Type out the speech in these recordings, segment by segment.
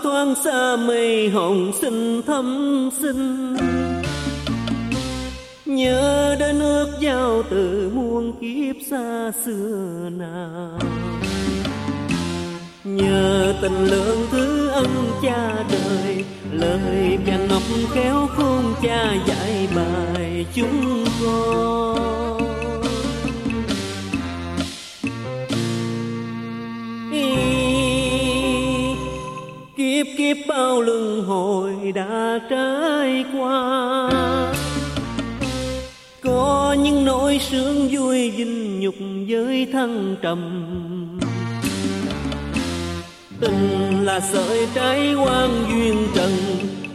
thoáng xa mây hồng xinh thắm xinh. Nhớ đến ước giao từ muôn kiếp xa xưa nào. Nhờ tình lượng thứ ân cha đời, lời càng ngọc khéo khôn cha dạy bài chúng con. Kiếp kiếp bao luân hồi đã trải qua. Có những nỗi sướng vui dinh nhục với thăng trầm. Tình là sợi trái quan duyên trần,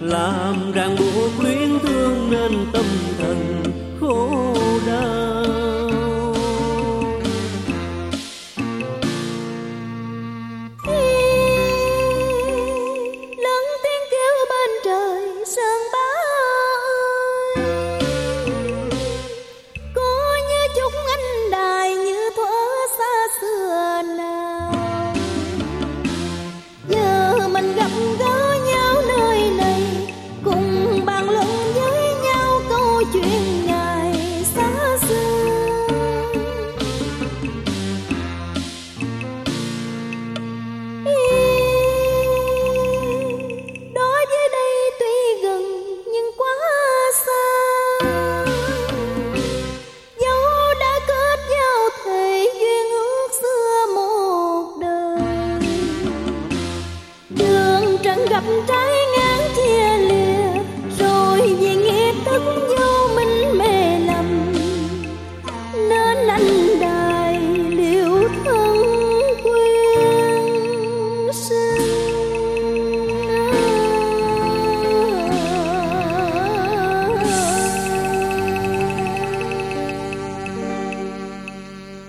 làm ràng buộc luyến thương nên tâm thần khổ đau. Gặp trái ngang chia lìa, rồi vì nghiệp tức vô minh mê lầm. Nên anh đài liệu thân quyên sinh.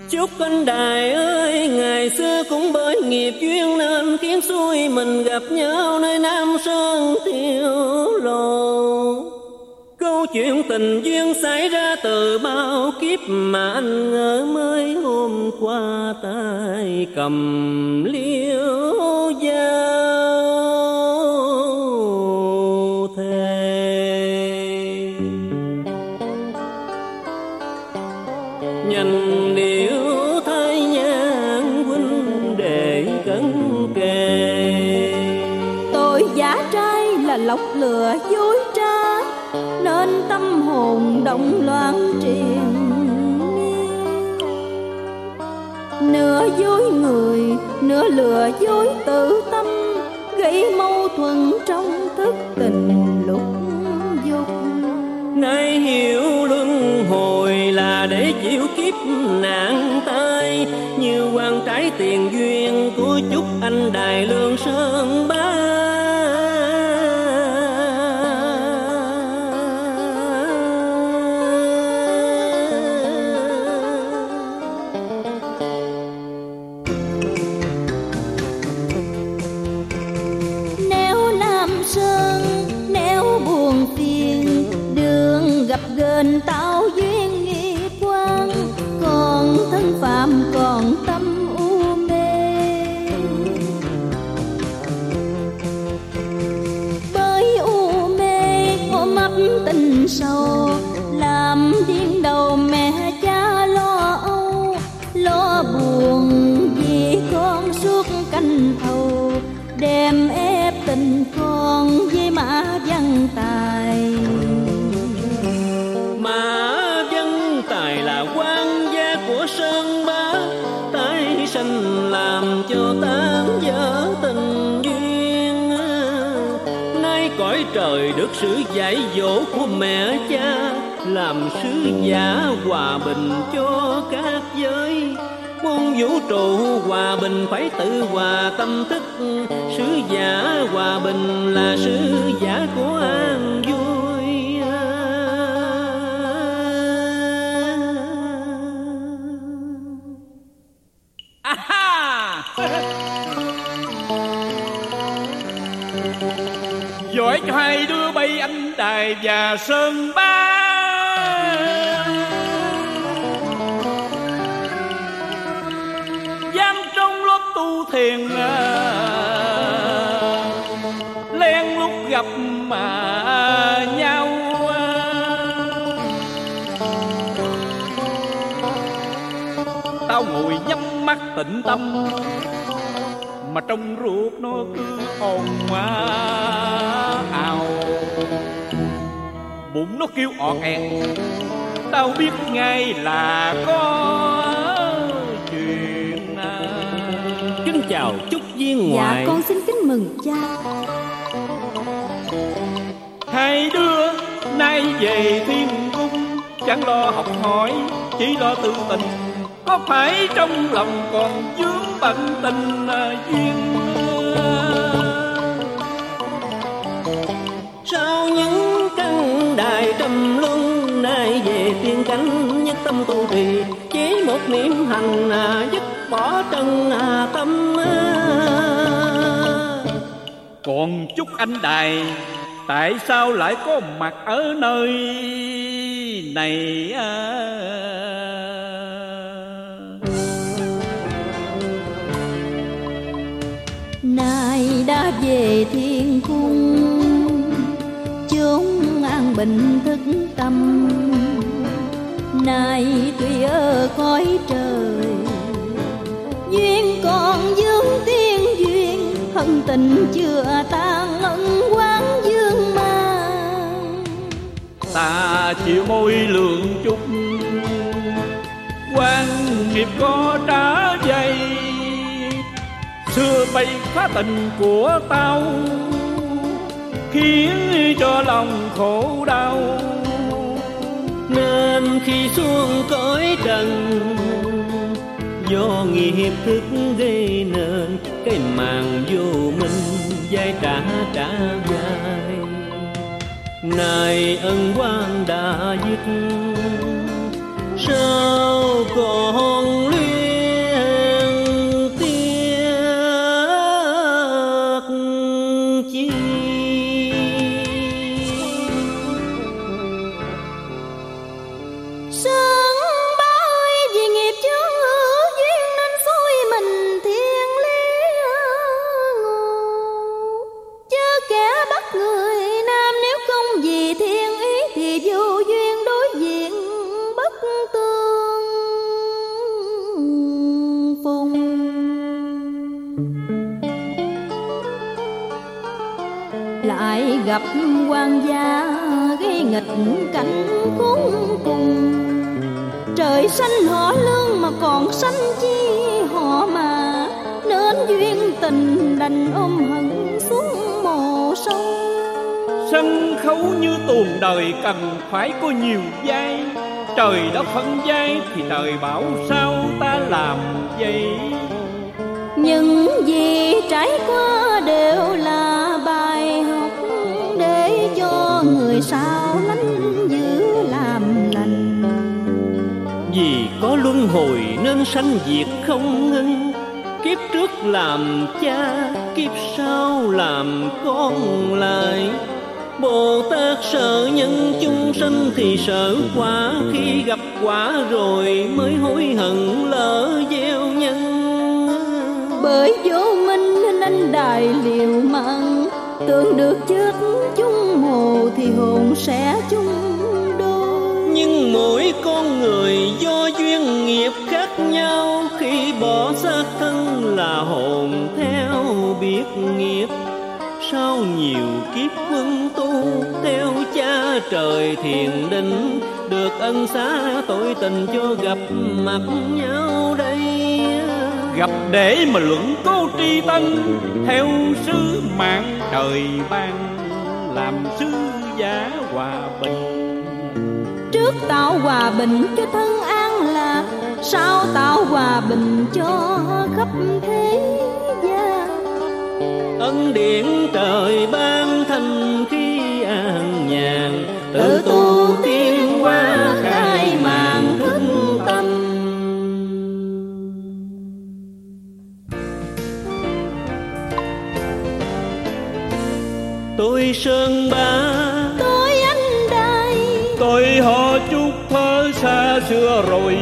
Chúc anh đài ơi, Ngày xưa cũng bởi nghiệp duyên Nên khiến xuôi mình gặp nhau Nơi Nam Sơn tiêu lộ. Câu chuyện tình duyên xảy ra từ bao kiếp Mà anh ngỡ mới hôm qua tay cầm liễu dao vừa dối trá Nên tâm hồn động loạn triền Nửa dối người, nửa lừa dối tự tâm Gây mâu thuẫn trong thức tình lúc dục. Nay hiểu luân hồi là để chịu kiếp nạn tai như quan trái tiền duyên của chúc anh đài lương sơn bá đền tạo duyên nghiệp quan Còn thân phạm còn tâm u mê. Bởi u mê ôm ấp tình sâu Làm điên làm cho tan vỡ tình duyên nay cõi trời được sự dạy dỗ của mẹ cha, làm sứ giả hòa bình cho các giới muôn vũ trụ hòa bình phải tự hòa tâm thức, sứ giả hòa bình là sứ giả của ai? và sơn ba giam trong lớp tu thiền à, len lúc gặp mà nhau à. tao ngồi nhắm mắt tĩnh tâm, mà trong ruột nó cứ ồn ào bụng nó kêu ọt ẹt tao biết ngay là có chuyện à. kính chào chúc viên Dạ ngoại. con xin kính mừng cha. Hai đứa nay về thiên cung chẳng lo học hỏi chỉ lo tự tình. Có phải trong lòng còn vướng bận tình à, duyên cánh nhất tâm tu trì chỉ một niệm hành à, dứt bỏ trần à, tâm à. còn chúc anh đài tại sao lại có mặt ở nơi này à? Nay đã về thiên cung chốn an bình thức tâm Nay tuy ở cõi trời. Duyên còn dương tiên duyên, Hận tình chưa tan, ân quán dương ma ta chịu môi lượng chút, quan nghiệp có trả dây xưa bay phá tình của tao, khiến cho lòng khổ đau nên khi xuống cõi trần, do nghiệp thức gây nên cái màn vô minh dây trả trả dài nay ân quan đã dứt, sao còn lại gặp quan gia gây nghịch cảnh khốn cùng. Trời xanh họ lương mà còn xanh chi họ mà. Nên duyên tình đành ôm hận xuống mồ sông sân khấu như tuồng đời cần phải có nhiều vai trời đã phân vai thì trời bảo sao ta làm vậy những gì trải qua đều là bài học để cho người sau lánh giữ làm lành. Vì có luân hồi nên sanh diệt không ngưng Kiếp trước làm cha, kiếp sau làm con lại. Bồ Tát sợ nhân chung sanh thì sợ quả Khi gặp quả rồi mới hối hận lỡ gieo bởi vô minh nên anh đài liều mạng. Tưởng được chết chung mồ thì hồn sẽ chung đôi. Nhưng mỗi con người do duyên nghiệp khác nhau. Khi bỏ xác thân là hồn theo biết nghiệp. Sau nhiều kiếp quân tu, theo cha trời thiền định, Được ân xá, tội tình cho gặp mặt nhau đây gặp để mà luận cố tri tân. Theo sứ mạng trời ban làm sứ giả hòa bình. Trước tạo hòa bình cho thân an lạc sau tạo hòa bình cho khắp thế gian. Ân điển xưa rồi.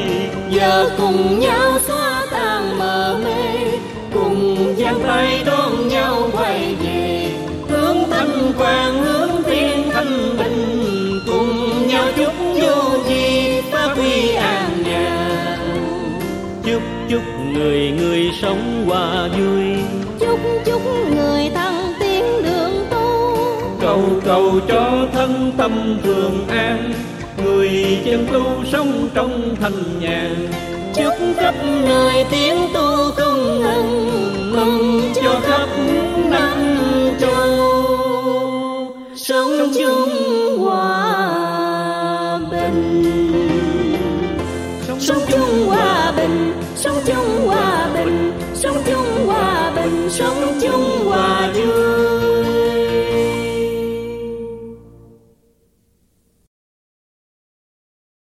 Giờ cùng nhau xóa tan mờ mê cùng giang tay đón nhau quay về. Hướng thanh quan hướng thiên thanh bình cùng nhau chúc vô vi phát huy an chư chúc chúc người người sống hòa vui. Chúc chúc người thăng tiến đường tu. Cầu cầu cho thân tâm thường an người chân tu sống trong thành nhàn. Chúc khắp nơi tiếng tu không ngừng, mừng cho khắp năm châu. Sống chung